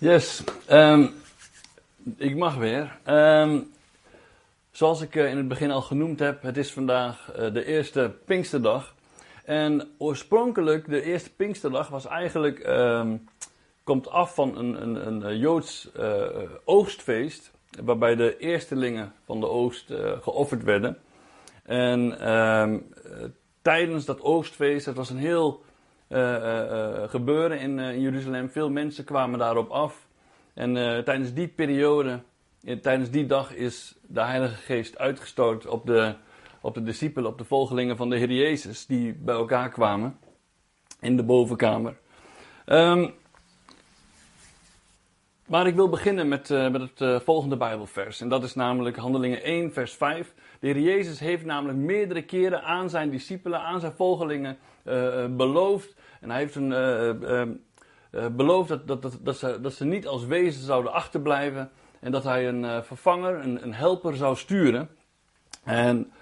Yes, ehm, ik mag weer. Ehm, zoals ik eh, in het begin al genoemd heb, het is vandaag eh, de eerste Pinksterdag. En oorspronkelijk, de eerste Pinksterdag was eigenlijk, ehm, komt af van een, een, een eh, Joods oogstfeest, waarbij de eerstelingen van de oogst geofferd werden. En tijdens dat oogstfeest, het was een heel gebeuren in, in, Jeruzalem. Veel mensen kwamen daarop af. En tijdens die periode, tijdens die dag, is de Heilige Geest uitgestort op de, op de discipelen, op de volgelingen van de Heer Jezus, die bij elkaar kwamen in de bovenkamer. Um, maar ik wil beginnen met, met het volgende Bijbelvers. En dat is namelijk Handelingen 1, vers 5. De Heer Jezus heeft namelijk meerdere keren aan zijn discipelen, aan zijn volgelingen beloofd en hij heeft een, uh, uh, beloofd dat, dat, dat, dat, ze, dat ze niet als wezen zouden achterblijven. En dat hij een vervanger, een, een helper zou sturen. En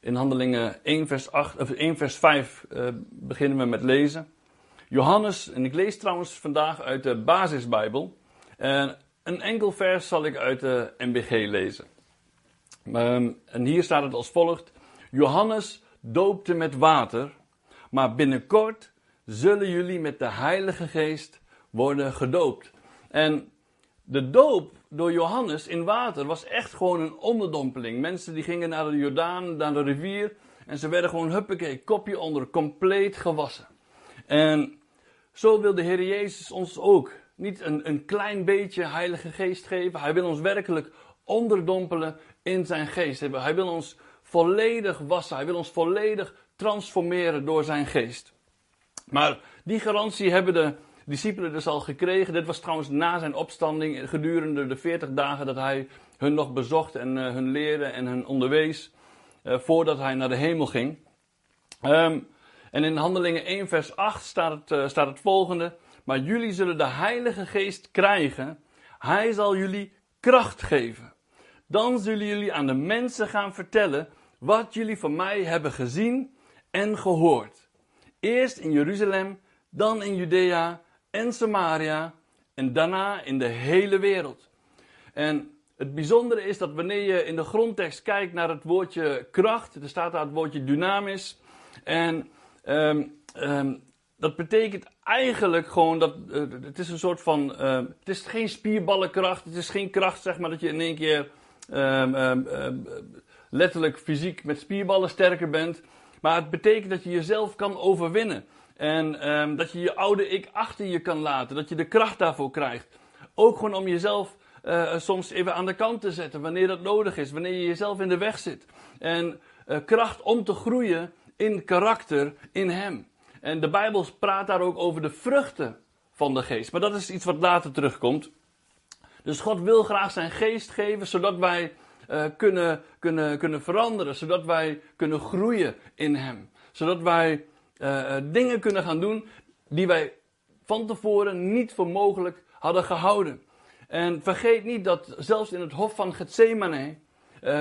in handelingen 1 vers, 8, of 1 vers 5 beginnen we met lezen. Johannes, en ik lees trouwens vandaag uit de basisbijbel. En een enkel vers zal ik uit de NBG lezen. Um, en hier staat het als volgt. Johannes doopte met water, maar binnenkort zullen jullie met de Heilige Geest worden gedoopt. En de doop door Johannes in water was echt gewoon een onderdompeling. Mensen die gingen naar de Jordaan, naar de rivier. En ze werden gewoon huppakee, kopje onder, compleet gewassen. En zo wil de Heer Jezus ons ook niet een, een klein beetje Heilige Geest geven. Hij wil ons werkelijk onderdompelen in zijn geest. Hij wil ons volledig wassen. Hij wil ons volledig transformeren door zijn geest. Maar die garantie hebben de discipelen dus al gekregen. Dit was trouwens na zijn opstanding, gedurende de 40 dagen dat hij hun nog bezocht en uh, hun leerde en hun onderwees. Uh, voordat hij naar de hemel ging. Um, en in Handelingen 1, vers 8 staat het, uh, staat het volgende. Maar jullie zullen de Heilige Geest krijgen. Hij zal jullie kracht geven. Dan zullen jullie aan de mensen gaan vertellen wat jullie van mij hebben gezien en gehoord. Eerst in Jeruzalem, dan in Judea en Samaria en daarna in de hele wereld. En het bijzondere is dat wanneer je in de grondtekst kijkt naar het woordje kracht, er staat daar het woordje dynamis. En um, um, dat betekent eigenlijk gewoon dat uh, het is een soort van. Uh, het is geen spierballenkracht, het is geen kracht zeg maar dat je in één keer letterlijk fysiek met spierballen sterker bent. Maar het betekent dat je jezelf kan overwinnen. En um, dat je je oude ik achter je kan laten. Dat je de kracht daarvoor krijgt. Ook gewoon om jezelf uh, soms even aan de kant te zetten. Wanneer dat nodig is. Wanneer je jezelf in de weg zit. En uh, kracht om te groeien in karakter in hem. En de Bijbel praat daar ook over de vruchten van de geest. Maar dat is iets wat later terugkomt. Dus God wil graag zijn geest geven, zodat wij uh, kunnen, kunnen, kunnen veranderen. Zodat wij kunnen groeien in Hem. Zodat wij uh, dingen kunnen gaan doen die wij van tevoren niet voor mogelijk hadden gehouden. En vergeet niet dat zelfs in het hof van Gethsemane,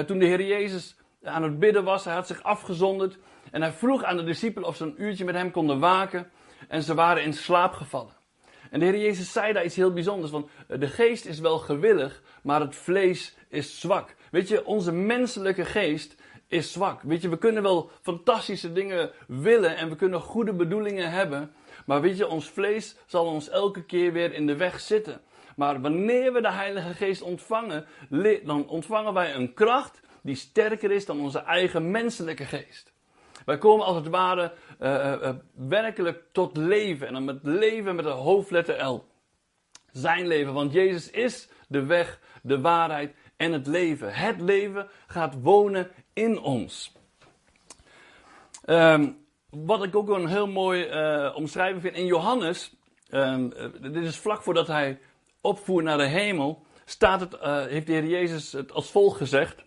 toen de Heer Jezus aan het bidden was, hij had zich afgezonderd. En hij vroeg aan de discipelen of ze een uurtje met hem konden waken. En ze waren in slaap gevallen. En de Heer Jezus zei daar iets heel bijzonders. Want de geest is wel gewillig, maar het vlees is zwak. Weet je, onze menselijke geest is zwak. Weet je, we kunnen wel fantastische dingen willen en we kunnen goede bedoelingen hebben. Maar weet je, ons vlees zal ons elke keer weer in de weg zitten. Maar wanneer we de Heilige Geest ontvangen, dan ontvangen wij een kracht die sterker is dan onze eigen menselijke geest. Wij komen als het ware uh, uh, werkelijk tot leven. En dan met leven met de hoofdletter L. Zijn leven, want Jezus is de weg, de waarheid en het leven. Het leven gaat wonen in ons. Um, wat ik ook een heel mooi uh, omschrijving vind in Johannes, um, dit is vlak voordat hij opvoert naar de hemel, staat het, uh, heeft de Heer Jezus het als volgt gezegd.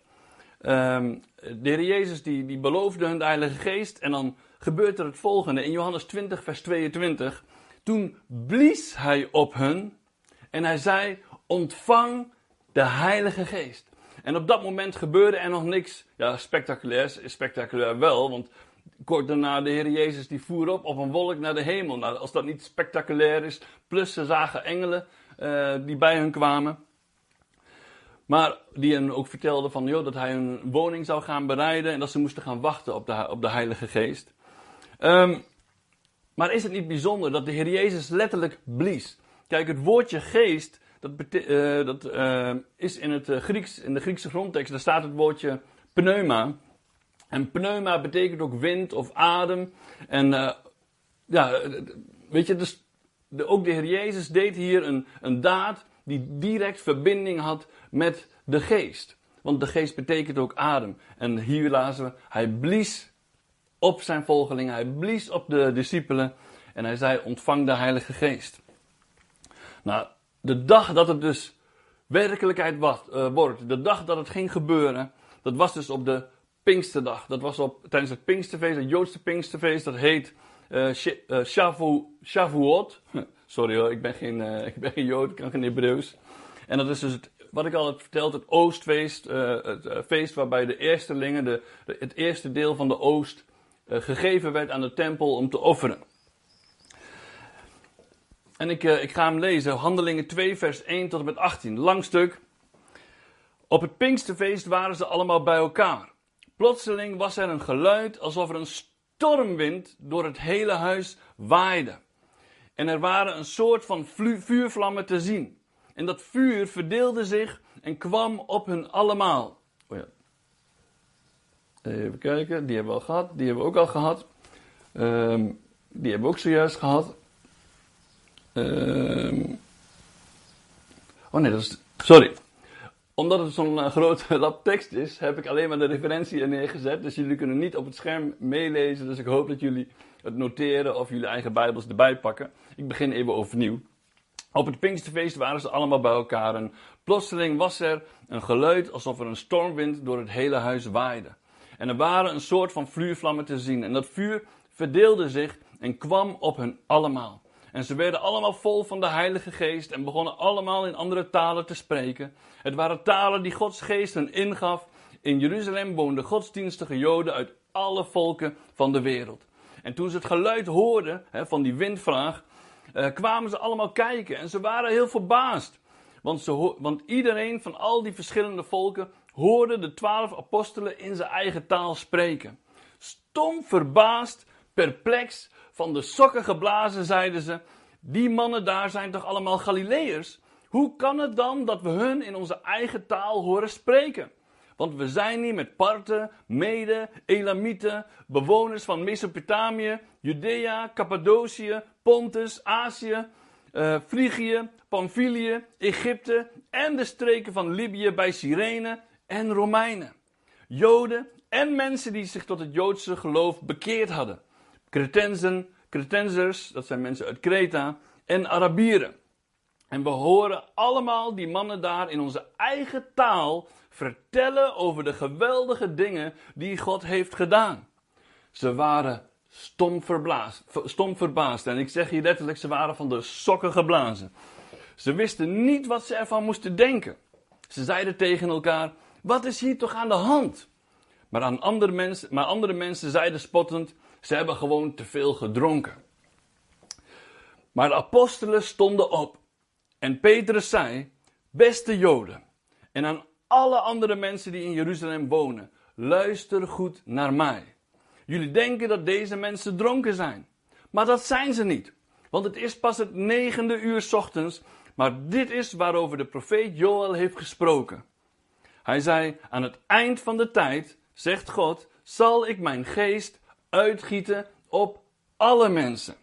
Um, de Heer Jezus die, die beloofde hun de Heilige Geest en dan gebeurt er het volgende. In Johannes 20 vers 22, toen blies hij op hun en hij zei, ontvang de Heilige Geest. En op dat moment gebeurde er nog niks ja, spectaculairs. Spectaculair wel, want kort daarna de Heer Jezus die voer op op een wolk naar de hemel. Nou, als dat niet spectaculair is, plus ze zagen engelen, eh, die bij hen kwamen. Maar die hen ook vertelde van, joh, dat hij een woning zou gaan bereiden en dat ze moesten gaan wachten op de, op de Heilige Geest. Ehm, maar is het niet bijzonder dat de Heer Jezus letterlijk blies? Kijk, het woordje geest, dat, uh, dat uh, is in, het Grieks, in de Griekse grondtekst, daar staat het woordje pneuma. En pneuma betekent ook wind of adem. En ja, weet je, dus de, ook de Heer Jezus deed hier een, een daad die direct verbinding had met de geest. Want de geest betekent ook adem. En hier lazen we, hij blies op zijn volgelingen, hij blies op de discipelen en hij zei, ontvang de Heilige Geest. Nou, de dag dat het dus werkelijkheid uh, wordt, de dag dat het ging gebeuren, dat was dus op de Pinksterdag. Dat was op, tijdens het Pinksterfeest, het Joodse Pinksterfeest, dat heet uh, Shavuot. Sorry hoor, ik ben geen, ik ben geen Jood, ik kan geen Hebreeuws. En dat is dus wat ik al heb verteld, het Oostfeest. Het feest waarbij de eerstelingen, de, het eerste deel van de Oost, gegeven werd aan de tempel om te offeren. En ik, ik ga hem lezen, Handelingen 2, vers 1 tot en met 18. Lang stuk. Op het Pinksterfeest waren ze allemaal bij elkaar. Plotseling was er een geluid alsof er een stormwind door het hele huis waaide. En er waren een soort van vuurvlammen te zien. En dat vuur verdeelde zich en kwam op hun allemaal. Oh ja. Even kijken, die hebben we al gehad. Die hebben we ook al gehad. Um, die hebben we ook zojuist gehad. Um, oh nee, dat is. Sorry omdat het zo'n uh, grote lab tekst is, heb ik alleen maar de referentie er neergezet. Dus jullie kunnen niet op het scherm meelezen. Dus ik hoop dat jullie het noteren of jullie eigen Bijbels erbij pakken. Ik begin even overnieuw. Op het Pinksterfeest waren ze allemaal bij elkaar en plotseling was er een geluid alsof er een stormwind door het hele huis waaide. En er waren een soort van vuurvlammen te zien en dat vuur verdeelde zich en kwam op hen allemaal. En ze werden allemaal vol van de Heilige Geest en begonnen allemaal in andere talen te spreken. Het waren talen die Gods Geest hen ingaf. In Jeruzalem woonden godsdienstige Joden uit alle volken van de wereld. En toen ze het geluid hoorden hè, van die windvraag, eh, kwamen ze allemaal kijken en ze waren heel verbaasd. Want, ze, want iedereen van al die verschillende volken hoorde de twaalf apostelen in zijn eigen taal spreken. Stom verbaasd, perplex, van de sokken geblazen, zeiden ze. Die mannen daar zijn toch allemaal Galileërs? Hoe kan het dan dat we hun in onze eigen taal horen spreken? Want we zijn hier met Parten, Mede, Elamieten, bewoners van Mesopotamië, Judea, Cappadocië, Pontus, Azië, uh, Frigië, Pamphylië, Egypte en de streken van Libië bij Cyrene en Romeinen. Joden en mensen die zich tot het Joodse geloof bekeerd hadden. Cretensen, Cretensers, dat zijn mensen uit Kreta, en Arabieren. En we horen allemaal die mannen daar in onze eigen taal vertellen over de geweldige dingen die God heeft gedaan. Ze waren stom, verblaasd, stom verbaasd. En ik zeg hier letterlijk, ze waren van de sokken geblazen. Ze wisten niet wat ze ervan moesten denken. Ze zeiden tegen elkaar: Wat is hier toch aan de hand? Maar, aan andere, mensen, maar andere mensen zeiden spottend: Ze hebben gewoon te veel gedronken. Maar de apostelen stonden op. En Petrus zei: Beste Joden, en aan alle andere mensen die in Jeruzalem wonen, luister goed naar mij. Jullie denken dat deze mensen dronken zijn. Maar dat zijn ze niet. Want het is pas het negende uur ochtends. Maar dit is waarover de profeet Joel heeft gesproken. Hij zei: Aan het eind van de tijd, zegt God, zal ik mijn geest uitgieten op alle mensen.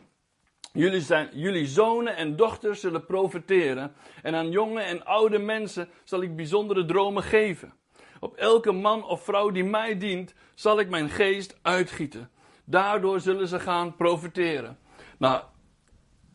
Jullie, zijn, jullie zonen en dochters zullen profiteren. En aan jonge en oude mensen zal ik bijzondere dromen geven. Op elke man of vrouw die mij dient, zal ik mijn geest uitgieten. Daardoor zullen ze gaan profiteren. Nou,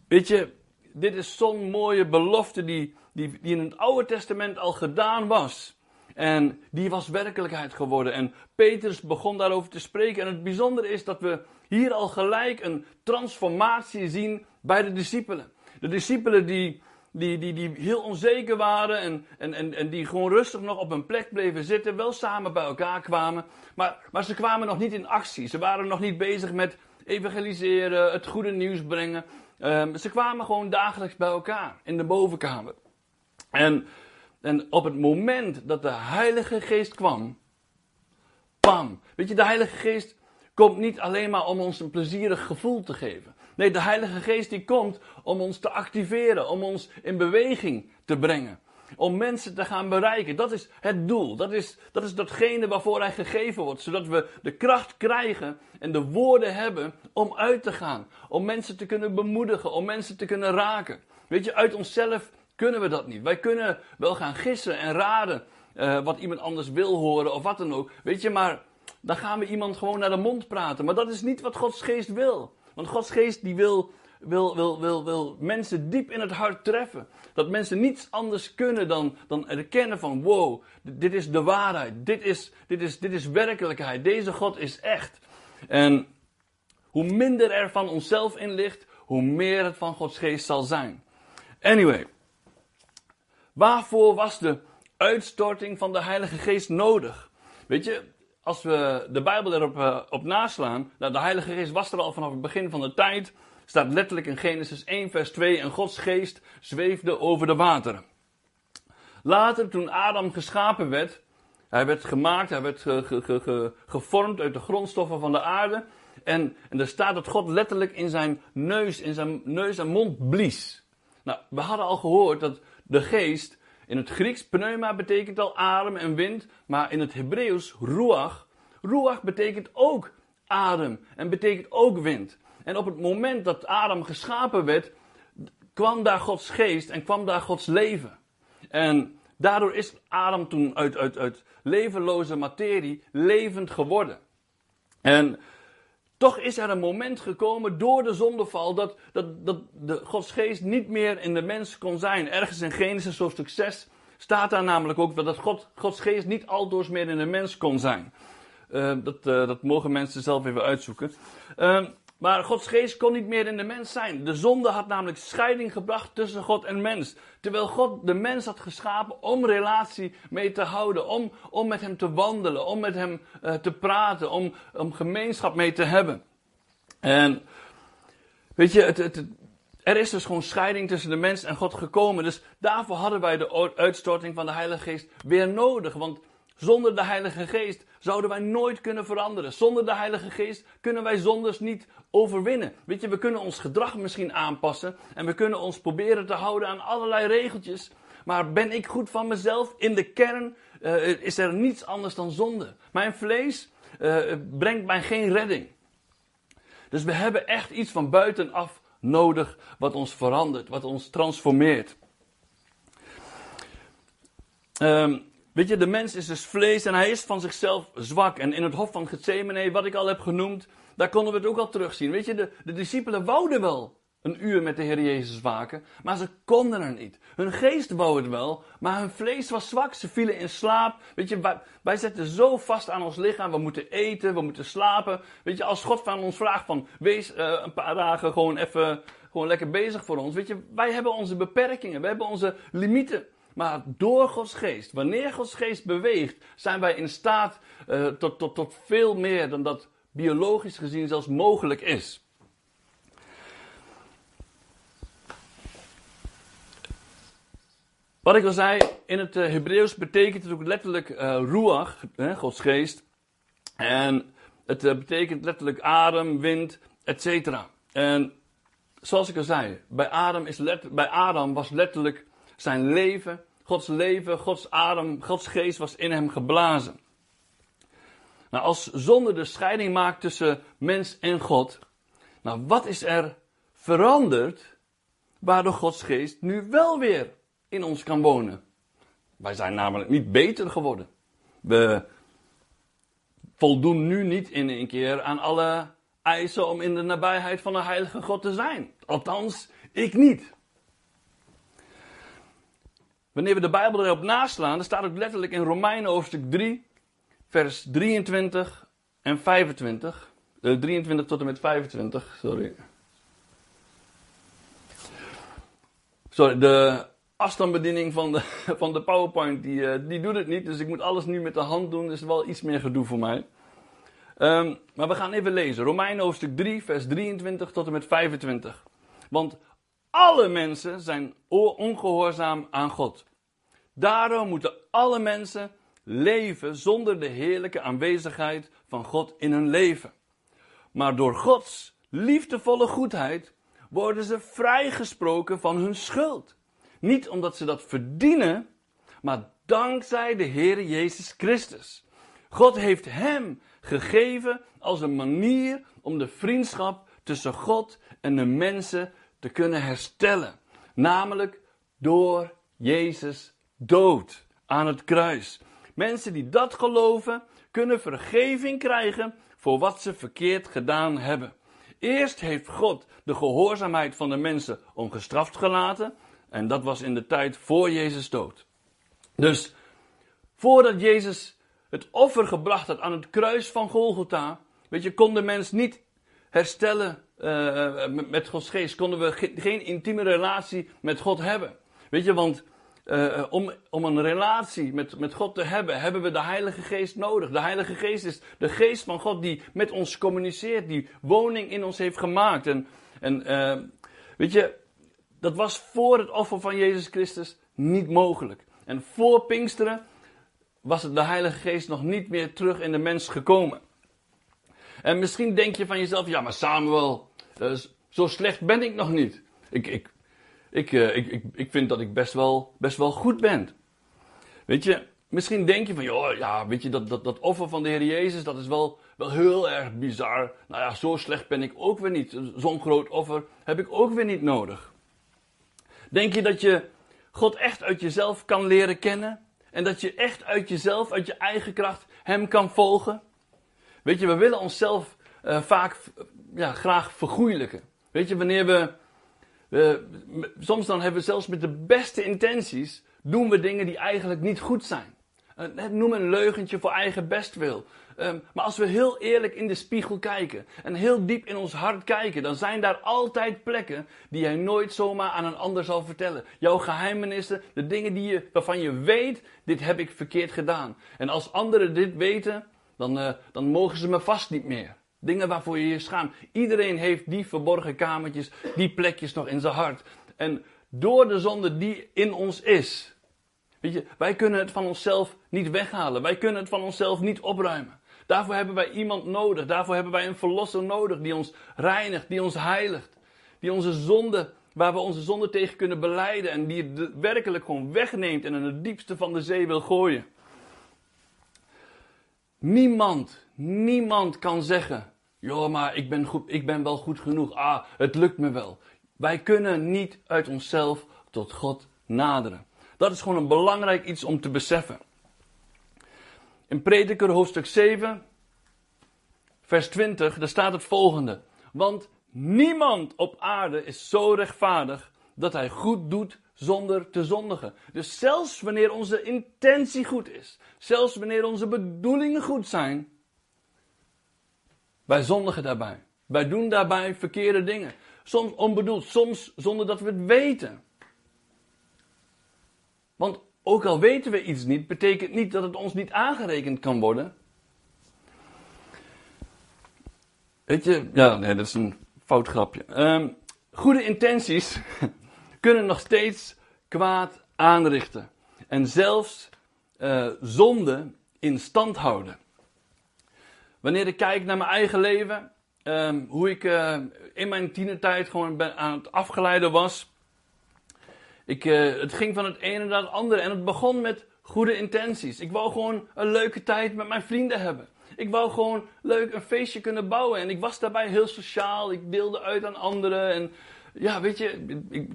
weet je, dit is zo'n mooie belofte die, die, die in het Oude Testament al gedaan was. En die was werkelijkheid geworden. En Petrus begon daarover te spreken. En het bijzondere is dat we hier al gelijk een transformatie zien bij de discipelen. De discipelen die, die, die, die heel onzeker waren en, en, en, en die gewoon rustig nog op hun plek bleven zitten, wel samen bij elkaar kwamen, maar, maar ze kwamen nog niet in actie. Ze waren nog niet bezig met evangeliseren, het goede nieuws brengen. Ehm, ze kwamen gewoon dagelijks bij elkaar in de bovenkamer. En, en op het moment dat de Heilige Geest kwam, pam. Weet je, de Heilige Geest komt niet alleen maar om ons een plezierig gevoel te geven. Nee, de Heilige Geest die komt om ons te activeren, om ons in beweging te brengen. Om mensen te gaan bereiken. Dat is het doel. Dat is, dat is datgene waarvoor hij gegeven wordt. Zodat we de kracht krijgen en de woorden hebben om uit te gaan. Om mensen te kunnen bemoedigen. Om mensen te kunnen raken. Weet je, uit onszelf kunnen we dat niet. Wij kunnen wel gaan gissen en raden uh, wat iemand anders wil horen of wat dan ook. Weet je, maar dan gaan we iemand gewoon naar de mond praten. Maar dat is niet wat Gods geest wil. Want Gods geest die wil, wil, wil, wil, wil mensen diep in het hart treffen. Dat mensen niets anders kunnen dan, dan erkennen van wow, dit is de waarheid. Dit is, dit, is, dit is werkelijkheid. Deze God is echt. En hoe minder er van onszelf in ligt, hoe meer het van Gods geest zal zijn. Anyway, waarvoor was de uitstorting van de Heilige Geest nodig? Weet je, als we de Bijbel erop uh, op naslaan, nou, de Heilige Geest was er al vanaf het begin van de tijd. Staat letterlijk in Genesis 1, vers 2: En Gods geest zweefde over de wateren. Later, toen Adam geschapen werd, hij werd gemaakt, hij werd ge, ge, ge, gevormd uit de grondstoffen van de aarde. En, en er staat dat God letterlijk in zijn neus, in zijn neus en mond blies. Nou, we hadden al gehoord dat de geest in het Grieks pneuma betekent al adem en wind, maar in het Hebreeuws ruach. Ruach betekent ook adem en betekent ook wind. En op het moment dat Adam geschapen werd, kwam daar Gods geest en kwam daar Gods leven. En daardoor is Adam toen uit, uit, uit levenloze materie levend geworden. En toch is er een moment gekomen door de zondeval dat, dat, dat de Gods geest niet meer in de mens kon zijn. Ergens in Genesis hoofdstuk 6 staat daar namelijk ook dat God, Gods geest niet aldoors meer in de mens kon zijn. Uh, dat, uh, dat mogen mensen zelf even uitzoeken. Uh, maar Gods geest kon niet meer in de mens zijn. De zonde had namelijk scheiding gebracht tussen God en mens. Terwijl God de mens had geschapen om relatie mee te houden. Om, om met hem te wandelen. Om met hem uh, te praten. Om, om gemeenschap mee te hebben. En weet je, het, er is dus gewoon scheiding tussen de mens en God gekomen. Dus daarvoor hadden wij de uitstorting van de Heilige Geest weer nodig. Want zonder de Heilige Geest zouden wij nooit kunnen veranderen. Zonder de Heilige Geest kunnen wij zondes niet overwinnen. Weet je, we kunnen ons gedrag misschien aanpassen en we kunnen ons proberen te houden aan allerlei regeltjes. Maar ben ik goed van mezelf? In de kern uh, is er niets anders dan zonde. Mijn vlees uh, brengt mij geen redding. Dus we hebben echt iets van buitenaf nodig wat ons verandert, wat ons transformeert. Um, Weet je, de mens is dus vlees en hij is van zichzelf zwak. En in het hof van Gethsemane, wat ik al heb genoemd, daar konden we het ook al terugzien. Weet je, de, de discipelen wouden wel een uur met de Heer Jezus waken, maar ze konden er niet. Hun geest wou het wel, maar hun vlees was zwak. Ze vielen in slaap. Weet je, wij, wij zitten zo vast aan ons lichaam. We moeten eten, we moeten slapen. Weet je, als God van ons vraagt van, wees uh, een paar dagen gewoon even, gewoon lekker bezig voor ons. Weet je, wij hebben onze beperkingen, we hebben onze limieten. Maar door Gods geest, wanneer Gods geest beweegt, zijn wij in staat uh, tot, tot, tot veel meer dan dat biologisch gezien zelfs mogelijk is. Wat ik al zei, in het uh, Hebreeuws betekent het ook letterlijk uh, ruach, Gods geest. En het betekent letterlijk adem, wind, etc. En zoals ik al zei, bij Adam, is let, bij Adam was letterlijk zijn leven Gods leven, Gods adem, Gods geest was in hem geblazen. Nou, als zonde de scheiding maakt tussen mens en God, nou, wat is er veranderd waardoor Gods geest nu wel weer in ons kan wonen? Wij zijn namelijk niet beter geworden. We voldoen nu niet in één keer aan alle eisen om in de nabijheid van de heilige God te zijn. Althans, ik niet. Wanneer we de Bijbel erop naslaan, dan staat ook letterlijk in Romeinen hoofdstuk 3, vers 23 en 25. Uh, 23 tot en met 25, sorry. Sorry, de afstandsbediening van de, van de PowerPoint, die, uh, die doet het niet. Dus ik moet alles nu met de hand doen. Dus wel iets meer gedoe voor mij. Ehm, maar we gaan even lezen. Romeinen hoofdstuk 3, vers 23 tot en met 25. Want alle mensen zijn ongehoorzaam aan God. Daarom moeten alle mensen leven zonder de heerlijke aanwezigheid van God in hun leven. Maar door Gods liefdevolle goedheid worden ze vrijgesproken van hun schuld. Niet omdat ze dat verdienen, maar dankzij de Heer Jezus Christus. God heeft Hem gegeven als een manier om de vriendschap tussen God en de mensen te kunnen herstellen. Namelijk door Jezus dood aan het kruis. Mensen die dat geloven, kunnen vergeving krijgen voor wat ze verkeerd gedaan hebben. Eerst heeft God de gehoorzaamheid van de mensen ongestraft gelaten. En dat was in de tijd voor Jezus dood. Dus voordat Jezus het offer gebracht had aan het kruis van Golgotha, weet je, kon de mens niet herstellen uh, met Gods geest. Konden we geen intieme relatie met God hebben. Weet je, want uh, om, om een relatie met, met God te hebben, hebben we de Heilige Geest nodig. De Heilige Geest is de geest van God die met ons communiceert, die woning in ons heeft gemaakt. En, en weet je, dat was voor het offer van Jezus Christus niet mogelijk. En voor Pinksteren was de Heilige Geest nog niet meer terug in de mens gekomen. En misschien denk je van jezelf, ja maar Samuel, uh, zo slecht ben ik nog niet. Ik, ik, ik, uh, ik, ik, ik vind dat ik best wel, best wel goed ben. Weet je, misschien denk je van, joh, ja, weet je, dat, dat, dat offer van de Heer Jezus, dat is wel, wel heel erg bizar. Nou ja, zo slecht ben ik ook weer niet. Zo'n groot offer heb ik ook weer niet nodig. Denk je dat je God echt uit jezelf kan leren kennen? En dat je echt uit jezelf, uit je eigen kracht, Hem kan volgen? Weet je, we willen onszelf uh, vaak ja, graag vergoeilijken. Weet je, wanneer we soms dan hebben we zelfs met de beste intenties, doen we dingen die eigenlijk niet goed zijn. Uh, noem een leugentje voor eigen bestwil. Um, maar als we heel eerlijk in de spiegel kijken en heel diep in ons hart kijken, dan zijn daar altijd plekken die jij nooit zomaar aan een ander zal vertellen. Jouw geheimenissen, de dingen die je, waarvan je weet, dit heb ik verkeerd gedaan. En als anderen dit weten, dan, uh, dan mogen ze me vast niet meer. Dingen waarvoor je je schaamt. Iedereen heeft die verborgen kamertjes, die plekjes nog in zijn hart. En door de zonde die in ons is. Weet je, wij kunnen het van onszelf niet weghalen. Wij kunnen het van onszelf niet opruimen. Daarvoor hebben wij iemand nodig. Daarvoor hebben wij een verlosser nodig die ons reinigt, die ons heiligt. Die onze zonde, waar we onze zonde tegen kunnen beleiden en die het werkelijk gewoon wegneemt en in het diepste van de zee wil gooien. Niemand, niemand kan zeggen, joh, maar ik ben, goed, ik ben wel goed genoeg. Ah, het lukt me wel. Wij kunnen niet uit onszelf tot God naderen. Dat is gewoon een belangrijk iets om te beseffen. In Prediker hoofdstuk 7, vers 20, daar staat het volgende. Want niemand op aarde is zo rechtvaardig dat hij goed doet zonder te zondigen. Dus zelfs wanneer onze intentie goed is, zelfs wanneer onze bedoelingen goed zijn, wij zondigen daarbij. Wij doen daarbij verkeerde dingen. Soms onbedoeld, soms zonder dat we het weten. Want ook al weten we iets niet, betekent niet dat het ons niet aangerekend kan worden. Weet je, ja, nee, dat is een fout grapje. Um, goede intenties kunnen nog steeds kwaad aanrichten. En zelfs uh, zonde in stand houden. Wanneer ik kijk naar mijn eigen leven, um, hoe ik uh, in mijn tienertijd gewoon aan het afgeleiden was. Ik, uh, het ging van het ene naar het andere en het begon met goede intenties. Ik wou gewoon een leuke tijd met mijn vrienden hebben. Ik wou gewoon leuk een feestje kunnen bouwen en ik was daarbij heel sociaal. Ik deelde uit aan anderen en ja, weet je, ik,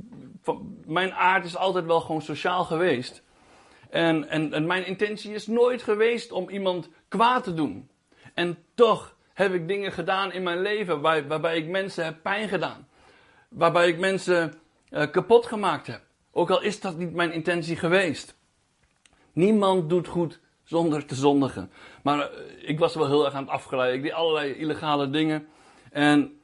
mijn aard is altijd wel gewoon sociaal geweest. En, en mijn intentie is nooit geweest om iemand kwaad te doen. En toch heb ik dingen gedaan in mijn leven waar, waarbij ik mensen heb pijn gedaan. Waarbij ik mensen uh, kapot gemaakt heb. Ook al is dat niet mijn intentie geweest. Niemand doet goed zonder te zondigen. Maar uh, ik was wel heel erg aan het afgeleiden. Ik deed allerlei illegale dingen. En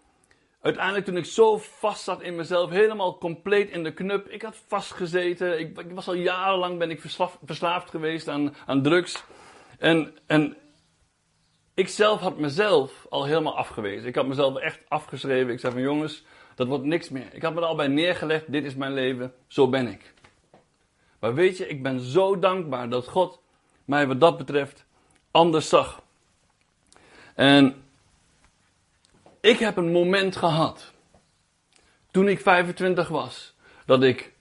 uiteindelijk toen ik zo vast zat in mezelf, helemaal compleet in de knup. Ik had vastgezeten. Ik, ik was al jarenlang ben ik verslaafd, verslaafd geweest aan, aan drugs. En, en ik zelf had mezelf al helemaal afgewezen. Ik had mezelf echt afgeschreven. Ik zei van jongens, dat wordt niks meer. Ik had me er al bij neergelegd, dit is mijn leven, zo ben ik. Maar weet je, ik ben zo dankbaar dat God mij wat dat betreft anders zag. En ik heb een moment gehad, toen ik 25 was, dat ik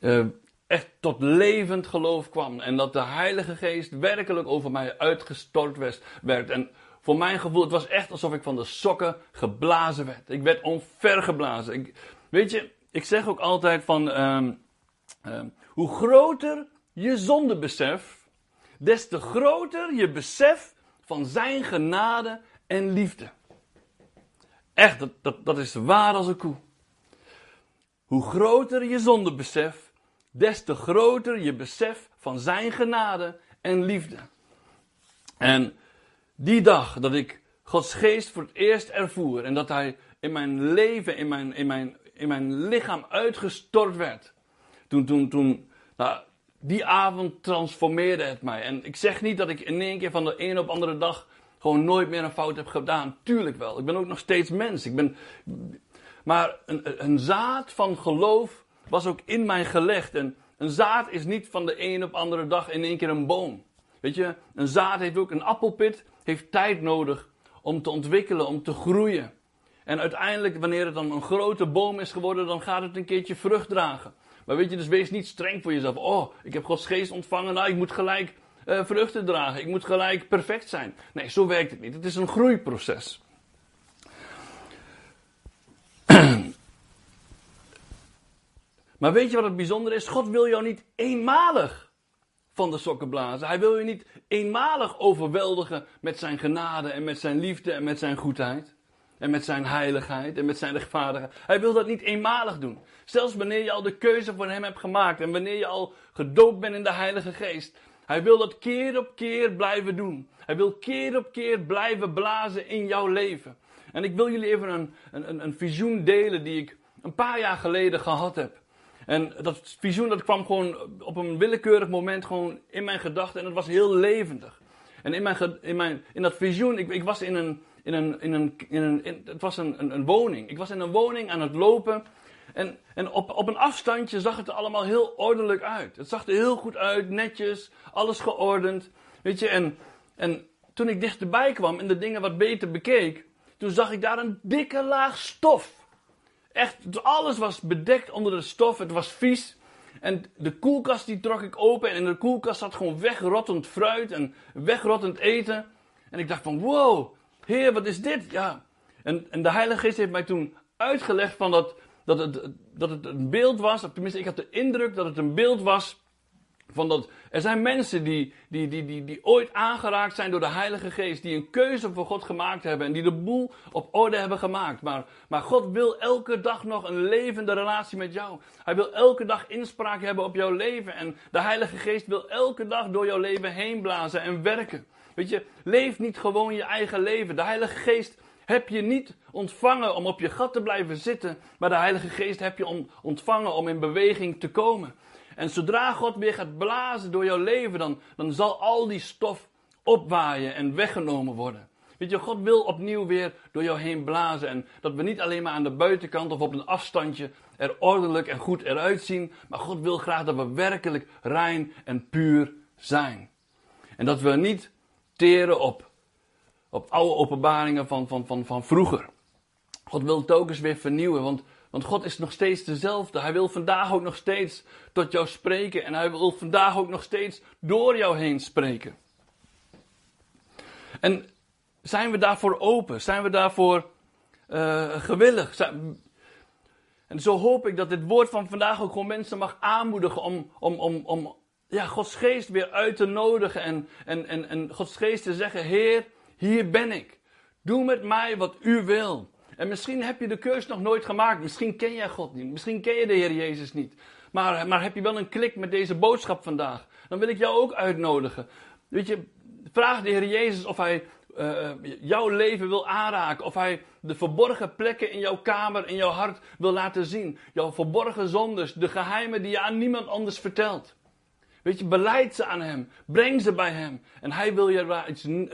uh, echt tot levend geloof kwam. En dat de Heilige Geest werkelijk over mij uitgestort werd. En voor mijn gevoel, het was echt alsof ik van de sokken geblazen werd. Ik werd onvergeblazen. Ik, weet je, ik zeg ook altijd van, um, um, hoe groter je zondebesef, des te groter je besef van zijn genade en liefde. Echt, dat, dat, dat is waar als een koe. Hoe groter je zondebesef, des te groter je besef van zijn genade en liefde. En die dag dat ik Gods geest voor het eerst ervoer en dat hij in mijn leven, in mijn, in mijn, in mijn lichaam uitgestort werd. Toen, toen, toen, nou, die avond transformeerde het mij. En ik zeg niet dat ik in één keer van de een op andere dag gewoon nooit meer een fout heb gedaan. Tuurlijk wel. Ik ben ook nog steeds mens. Ik ben, maar een, een zaad van geloof was ook in mij gelegd. En een zaad is niet van de een op andere dag in één keer een boom. Weet je, een zaad heeft ook een appelpit, heeft tijd nodig om te ontwikkelen, om te groeien. En uiteindelijk, wanneer het dan een grote boom is geworden, dan gaat het een keertje vrucht dragen. Maar weet je, dus wees niet streng voor jezelf. Oh, ik heb Gods geest ontvangen, nou, ik moet gelijk uh, vruchten dragen. Ik moet gelijk perfect zijn. Nee, zo werkt het niet. Het is een groeiproces. Maar weet je wat het bijzondere is? God wil jou niet eenmalig van de sokken blazen. Hij wil je niet eenmalig overweldigen met zijn genade en met zijn liefde en met zijn goedheid. En met zijn heiligheid en met zijn rechtvaardigheid. Hij wil dat niet eenmalig doen. Zelfs wanneer je al de keuze voor hem hebt gemaakt en wanneer je al gedoopt bent in de Heilige Geest. Hij wil dat keer op keer blijven doen. Hij wil keer op keer blijven blazen in jouw leven. En ik wil jullie even een, een, een visioen delen die ik een paar jaar geleden gehad heb. En dat visioen dat kwam gewoon op een willekeurig moment gewoon in mijn gedachten en het was heel levendig. En in, mijn, in, mijn, in dat visioen, ik, ik was in een, in een, in een, in een het was een, een, een, woning. Ik was in een woning aan het lopen. En, en op, op een afstandje zag het er allemaal heel ordelijk uit. Het zag er heel goed uit, netjes, alles geordend. Weet je, en, en toen ik dichterbij kwam en de dingen wat beter bekeek, toen zag ik daar een dikke laag stof. Echt, alles was bedekt onder de stof. Het was vies. En de koelkast die trok ik open. En in de koelkast zat gewoon wegrottend fruit en wegrottend eten. En ik dacht van, wow, heer, wat is dit? Ja. En, en de Heilige Geest heeft mij toen uitgelegd van dat, dat, het, dat het een beeld was. Of tenminste, ik had de indruk dat het een beeld was van dat, er zijn mensen die, die, die, die, die ooit aangeraakt zijn door de Heilige Geest, die een keuze voor God gemaakt hebben en die de boel op orde hebben gemaakt. Maar, maar God wil elke dag nog een levende relatie met jou. Hij wil elke dag inspraak hebben op jouw leven en de Heilige Geest wil elke dag door jouw leven heen blazen en werken. Weet je, leef niet gewoon je eigen leven. De Heilige Geest heb je niet ontvangen om op je gat te blijven zitten, maar de Heilige Geest heb je ontvangen om in beweging te komen. En zodra God weer gaat blazen door jouw leven, dan, dan zal al die stof opwaaien en weggenomen worden. Weet je, God wil opnieuw weer door jou heen blazen. En dat we niet alleen maar aan de buitenkant of op een afstandje er ordelijk en goed eruit zien. Maar God wil graag dat we werkelijk rein en puur zijn. En dat we niet teren op, op oude openbaringen van, van, van, van vroeger. God wil eens weer vernieuwen. Want want God is nog steeds dezelfde. Hij wil vandaag ook nog steeds tot jou spreken. En hij wil vandaag ook nog steeds door jou heen spreken. En zijn we daarvoor open? Zijn we daarvoor uh, gewillig? En zo hoop ik dat dit woord van vandaag ook gewoon mensen mag aanmoedigen om, om, om, om ja, Gods geest weer uit te nodigen. En, en, en, en Gods geest te zeggen, Heer, hier ben ik. Doe met mij wat u wil. En misschien heb je de keus nog nooit gemaakt. Misschien ken jij God niet. Misschien ken je de Heer Jezus niet. Maar, maar heb je wel een klik met deze boodschap vandaag? Dan wil ik jou ook uitnodigen. Weet je, vraag de Heer Jezus of Hij uh, jouw leven wil aanraken. Of Hij de verborgen plekken in jouw kamer, in jouw hart wil laten zien. Jouw verborgen zondes, de geheimen die je aan niemand anders vertelt. Weet je, beleid ze aan hem. Breng ze bij hem. En hij wil je een,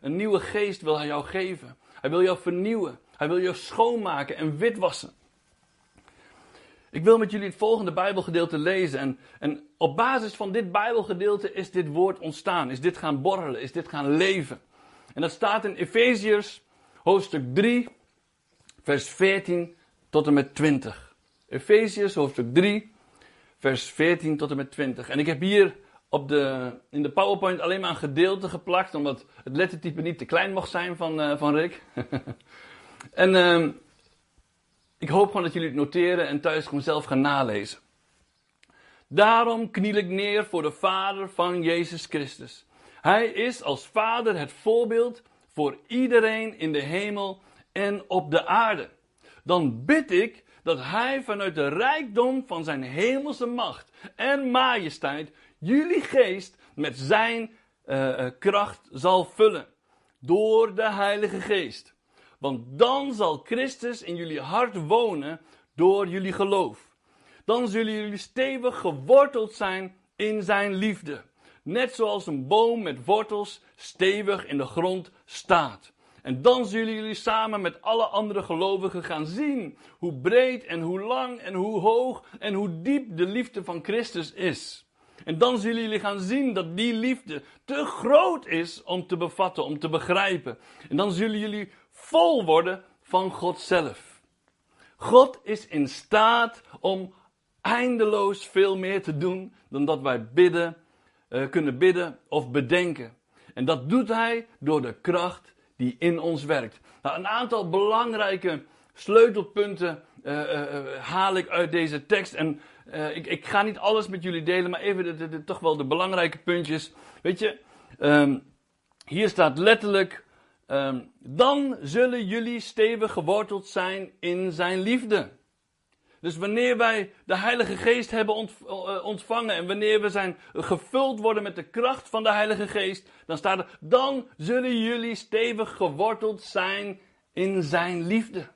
een nieuwe geest wil hij jou geven. Hij wil jou vernieuwen. Hij wil jou schoonmaken en witwassen. Ik wil met jullie het volgende Bijbelgedeelte lezen. En, en op basis van dit Bijbelgedeelte is dit woord ontstaan. Is dit gaan borrelen. Is dit gaan leven. En dat staat in Efeziërs hoofdstuk 3, vers 14 tot en met 20. Efeziërs hoofdstuk 3, vers 14 tot en met 20. En ik heb hier op de, in de PowerPoint alleen maar een gedeelte geplakt, omdat het lettertype niet te klein mocht zijn van, uh, van Rick. en uh, ik hoop gewoon dat jullie het noteren en thuis gewoon zelf gaan nalezen. Daarom kniel ik neer voor de Vader van Jezus Christus. Hij is als Vader het voorbeeld voor iedereen in de hemel en op de aarde. Dan bid ik dat Hij vanuit de rijkdom van zijn hemelse macht en majesteit jullie geest met zijn uh, kracht zal vullen. Door de Heilige Geest. Want dan zal Christus in jullie hart wonen door jullie geloof. Dan zullen jullie stevig geworteld zijn in zijn liefde. Net zoals een boom met wortels stevig in de grond staat. En dan zullen jullie samen met alle andere gelovigen gaan zien hoe breed en hoe lang en hoe hoog en hoe diep de liefde van Christus is. En dan zullen jullie gaan zien dat die liefde te groot is om te bevatten, om te begrijpen. En dan zullen jullie vol worden van God zelf. God is in staat om eindeloos veel meer te doen dan dat wij bidden, uh, kunnen bidden of bedenken. En dat doet Hij door de kracht die in ons werkt. Nou, een aantal belangrijke sleutelpunten uh, uh, haal ik uit deze tekst. En ik, ik, ga niet alles met jullie delen, maar even de, toch wel de belangrijke puntjes. Weet je, um, hier staat letterlijk: um, Dan zullen jullie stevig geworteld zijn in zijn liefde. Dus wanneer wij de Heilige Geest hebben eh, ontvangen en wanneer we zijn gevuld worden met de kracht van de Heilige Geest, dan staat er, dan zullen jullie stevig geworteld zijn in zijn liefde.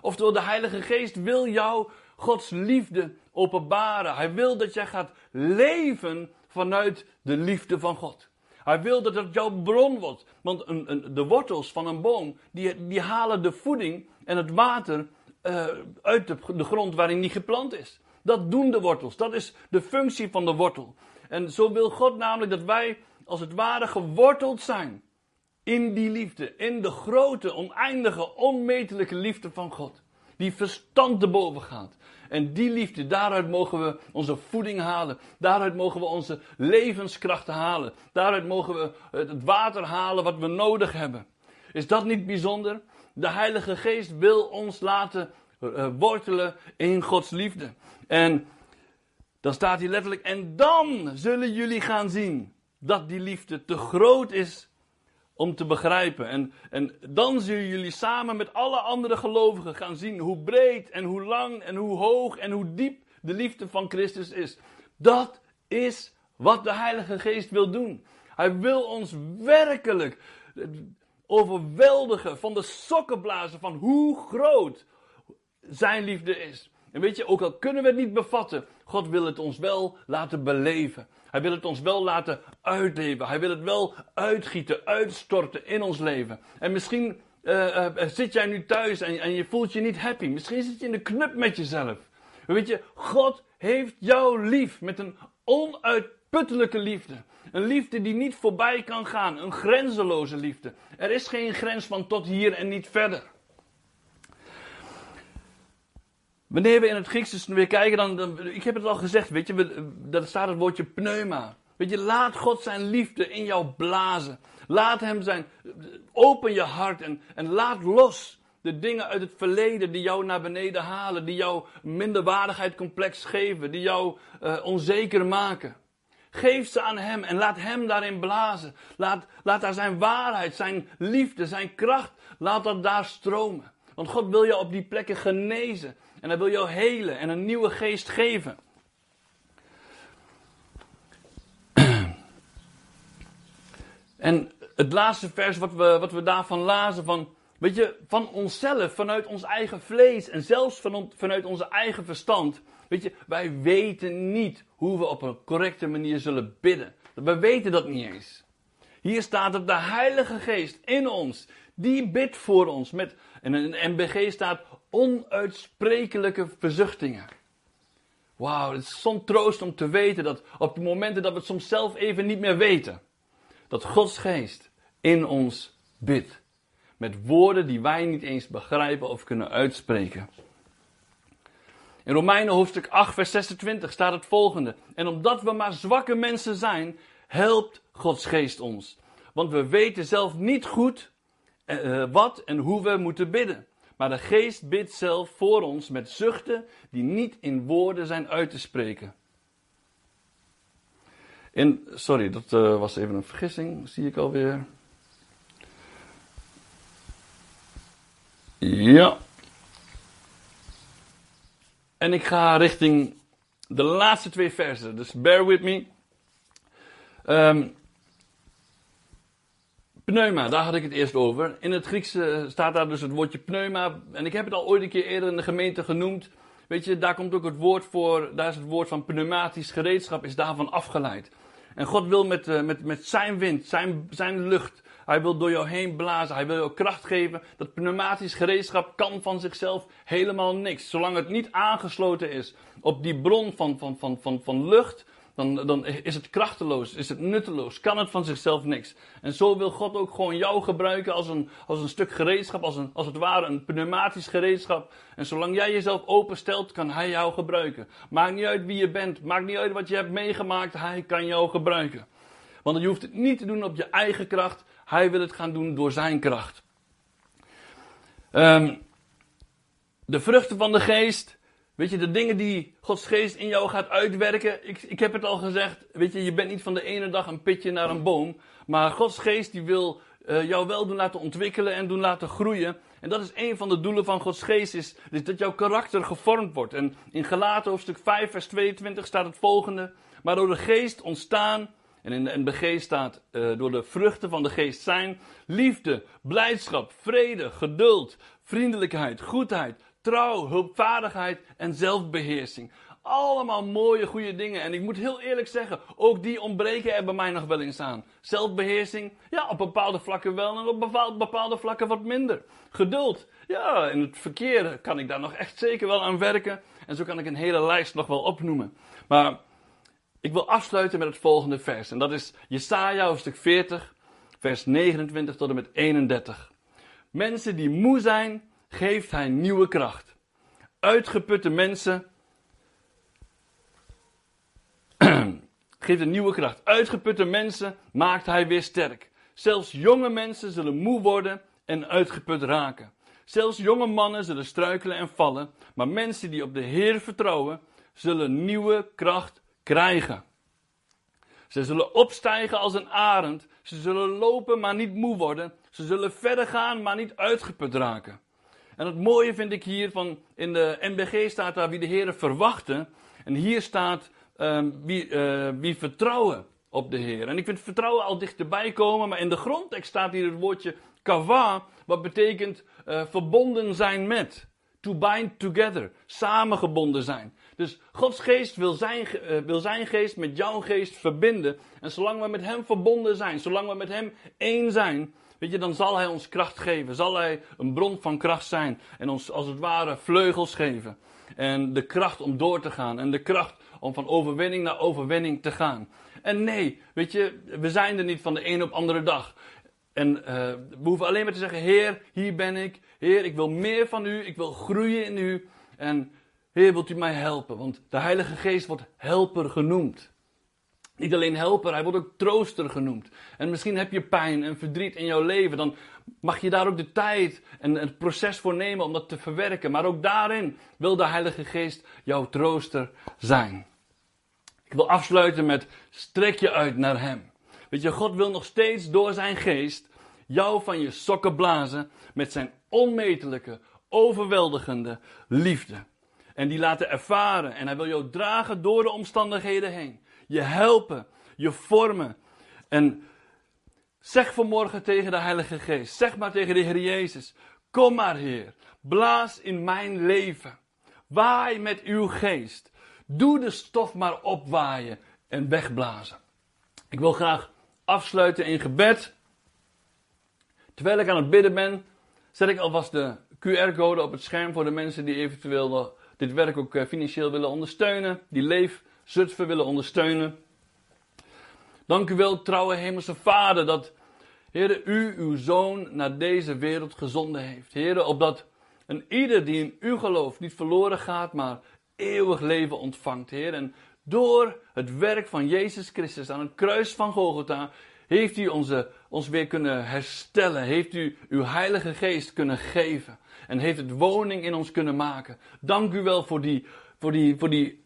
Oftewel, de Heilige Geest wil jou Gods liefde openbaren. Hij wil dat jij gaat leven vanuit de liefde van God. Hij wil dat het jouw bron wordt. Want een, de wortels van een boom, die, die halen de voeding en het water uh, uit de, de grond waarin die geplant is. Dat doen de wortels. Dat is de functie van de wortel. En zo wil God namelijk dat wij als het ware geworteld zijn in die liefde. In de grote, oneindige, onmetelijke liefde van God. Die verstand te boven gaat. En die liefde, daaruit mogen we onze voeding halen. Daaruit mogen we onze levenskrachten halen. Daaruit mogen we het water halen wat we nodig hebben. Is dat niet bijzonder? De Heilige Geest wil ons laten uh, wortelen in Gods liefde. En dan staat hier letterlijk, en dan zullen jullie gaan zien dat die liefde te groot is om te begrijpen. En, en dan zullen jullie samen met alle andere gelovigen gaan zien hoe breed en hoe lang en hoe hoog en hoe diep de liefde van Christus is. Dat is wat de Heilige Geest wil doen. Hij wil ons werkelijk overweldigen, van de sokken blazen van hoe groot zijn liefde is. En weet je, ook al kunnen we het niet bevatten, God wil het ons wel laten beleven. Hij wil het ons wel laten uitleven. Hij wil het wel uitgieten, uitstorten in ons leven. En misschien uh, uh, zit jij nu thuis en, en je voelt je niet happy. Misschien zit je in de knup met jezelf. Weet je, God heeft jou lief met een onuitputtelijke liefde. Een liefde die niet voorbij kan gaan. Een grenzeloze liefde. Er is geen grens van tot hier en niet verder. Wanneer we in het Grieks dus weer kijken, dan, ik heb het al gezegd, weet je, dat staat het woordje pneuma. Weet je, laat God zijn liefde in jou blazen. Laat hem zijn, open je hart en, en laat los de dingen uit het verleden die jou naar beneden halen, die jou minderwaardigheidscomplex geven, die jou uh, onzeker maken. Geef ze aan Hem en laat Hem daarin blazen. Laat, laat daar zijn waarheid, zijn liefde, zijn kracht, laat dat daar stromen. Want God wil je op die plekken genezen. En Hij wil jou helen en een nieuwe geest geven. En het laatste vers wat we, wat we daarvan lazen van, weet je, van onszelf, vanuit ons eigen vlees en zelfs van, vanuit onze eigen verstand, Weet je, wij weten niet hoe we op een correcte manier zullen bidden. We weten dat niet eens. Hier staat dat de Heilige Geest in ons, die bidt voor ons. Met, en in MBG staat onuitsprekelijke verzuchtingen. Wauw, het is zo'n troost om te weten dat op de momenten dat we het soms zelf even niet meer weten, dat Gods Geest in ons bidt. Met woorden die wij niet eens begrijpen of kunnen uitspreken. In Romeinen hoofdstuk 8, vers 26 staat het volgende. En omdat we maar zwakke mensen zijn, helpt Gods geest ons. Want we weten zelf niet goed uh, wat en hoe we moeten bidden. Maar de geest bidt zelf voor ons met zuchten die niet in woorden zijn uit te spreken. In, sorry, dat uh, was even een vergissing, zie ik alweer. Ja. En ik ga richting de laatste twee versen, dus bear with me. Um, pneuma, daar had ik het eerst over. In het Grieks eh, staat daar dus het woordje pneuma. En ik heb het al ooit een keer eerder in de gemeente genoemd. Weet je, daar komt ook het woord voor, daar is het woord van pneumatisch gereedschap, is daarvan afgeleid. En God wil met, uh, met, met zijn wind, zijn, zijn lucht, hij wil door jou heen blazen, hij wil jou kracht geven. Dat pneumatisch gereedschap kan van zichzelf helemaal niks. Zolang het niet aangesloten is op die bron van, van, van, van, van lucht, dan, dan is het krachteloos, is het nutteloos, kan het van zichzelf niks. En zo wil God ook gewoon jou gebruiken als een, als een stuk gereedschap, als, een, als het ware een pneumatisch gereedschap. En zolang jij jezelf openstelt, kan Hij jou gebruiken. Maakt niet uit wie je bent, maakt niet uit wat je hebt meegemaakt, Hij kan jou gebruiken. Want je hoeft het niet te doen op je eigen kracht, Hij wil het gaan doen door Zijn kracht. Um, de vruchten van de geest Weet je, de dingen die Gods geest in jou gaat uitwerken. Ik, ik heb het al gezegd. Weet je, je bent niet van de ene dag een pitje naar een boom. Maar Gods geest die wil uh, jou wel doen laten ontwikkelen en doen laten groeien. En dat is een van de doelen van Gods geest. Is, is dat jouw karakter gevormd wordt. En in Galaten hoofdstuk 5 vers 22 staat het volgende. Maar door de geest ontstaan. En in de NBG staat uh, door de vruchten van de geest zijn. Liefde, blijdschap, vrede, geduld, vriendelijkheid, goedheid, trouw, hulpvaardigheid en zelfbeheersing. Allemaal mooie, goede dingen. En ik moet heel eerlijk zeggen, ook die ontbreken er bij mij nog wel eens aan. Zelfbeheersing, ja, op bepaalde vlakken wel en op bepaalde vlakken wat minder. Geduld, ja, in het verkeer kan ik daar nog echt zeker wel aan werken. En zo kan ik een hele lijst nog wel opnoemen. Maar ik wil afsluiten met het volgende vers. En dat is Jesaja hoofdstuk 40, vers 29 tot en met 31. Mensen die moe zijn, geeft hij nieuwe kracht. Uitgeputte mensen geeft een nieuwe kracht. Uitgeputte mensen maakt hij weer sterk. Zelfs jonge mensen zullen moe worden en uitgeput raken. Zelfs jonge mannen zullen struikelen en vallen, maar mensen die op de Heer vertrouwen, zullen nieuwe kracht krijgen. Ze zullen opstijgen als een arend. Ze zullen lopen, maar niet moe worden. Ze zullen verder gaan, maar niet uitgeput raken. En het mooie vind ik hier van, in de MBG staat daar wie de Heer verwachten. En hier staat um, wie, uh, wie vertrouwen op de Heer. En ik vind vertrouwen al dichterbij komen, maar in de grondtekst staat hier het woordje kava, wat betekent uh, verbonden zijn met. To bind together, samengebonden zijn. Dus Gods geest wil zijn, uh, wil zijn geest met jouw geest verbinden. En zolang we met Hem verbonden zijn, zolang we met Hem één zijn, Weet je, dan zal Hij ons kracht geven. Zal Hij een bron van kracht zijn. En ons als het ware vleugels geven. En de kracht om door te gaan. En de kracht om van overwinning naar overwinning te gaan. En nee, weet je, we zijn er niet van de een op andere dag. En uh, we hoeven alleen maar te zeggen: Heer, hier ben ik. Heer, ik wil meer van u. Ik wil groeien in u. En Heer, wilt u mij helpen? Want de Heilige Geest wordt helper genoemd. Niet alleen helper, hij wordt ook trooster genoemd. En misschien heb je pijn en verdriet in jouw leven. Dan mag je daar ook de tijd en het proces voor nemen om dat te verwerken. Maar ook daarin wil de Heilige Geest jouw trooster zijn. Ik wil afsluiten met strek je uit naar Hem. Weet je, God wil nog steeds door zijn geest jou van je sokken blazen met zijn onmetelijke, overweldigende liefde. En die laten ervaren en hij wil jou dragen door de omstandigheden heen je helpen, je vormen. En zeg vanmorgen tegen de Heilige Geest, zeg maar tegen de Heer Jezus, kom maar Heer, blaas in mijn leven. Waai met uw geest. Doe de stof maar opwaaien en wegblazen. Ik wil graag afsluiten in gebed. Terwijl ik aan het bidden ben, zet ik alvast de QR-code op het scherm voor de mensen die eventueel dit werk ook eh, financieel willen ondersteunen, die Leef Zutphen willen ondersteunen. Dank u wel, trouwe Hemelse Vader, dat Heer, u uw Zoon naar deze wereld gezonden heeft. Heer, opdat een ieder die in u gelooft niet verloren gaat, maar eeuwig leven ontvangt, Heer. En door het werk van Jezus Christus aan het kruis van Golgotha heeft u onze, ons weer kunnen herstellen. Heeft u uw Heilige Geest kunnen geven. En heeft het woning in ons kunnen maken. Dank u wel voor die, voor die, voor die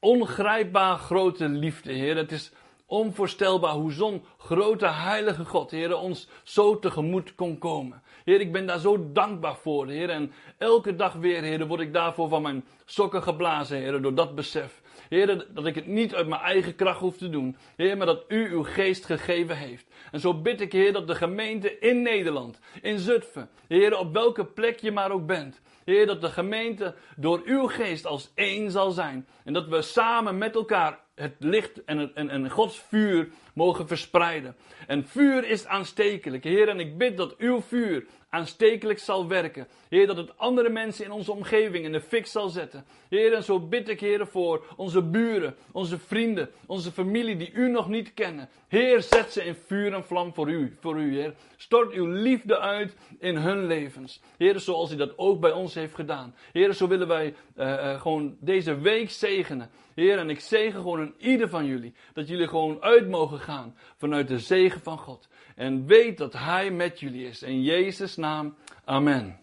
ongrijpbaar grote liefde, Heer. Het is onvoorstelbaar hoe zo'n grote heilige God, Heer, ons zo tegemoet kon komen. Heer, ik ben daar zo dankbaar voor, Heer. En elke dag weer, Heer, word ik daarvoor van mijn sokken geblazen, Heer, door dat besef. Heer, dat ik het niet uit mijn eigen kracht hoef te doen. Heer, maar dat u uw geest gegeven heeft. En zo bid ik, Heer, dat de gemeente in Nederland, in Zutphen, Heer, op welke plek je maar ook bent. Heer, dat de gemeente door uw geest als één zal zijn. En dat we samen met elkaar het licht en, het, en, en Gods vuur mogen verspreiden. En vuur is aanstekelijk. Heer, en ik bid dat uw vuur aanstekelijk zal werken. Heer, dat het andere mensen in onze omgeving in de fik zal zetten. Heer, en zo bid ik, Heer, voor onze buren, onze vrienden, onze familie die u nog niet kennen. Heer, zet ze in vuur en vlam voor u, voor u, Heer. Stort uw liefde uit in hun levens. Heer, zoals u dat ook bij ons heeft gedaan. Heer, zo willen wij uh, uh, gewoon deze week zegenen. Heer, en ik zegen gewoon in ieder van jullie. Dat jullie gewoon uit mogen vanuit de zegen van God. En weet dat Hij met jullie is. In Jezus' naam, amen.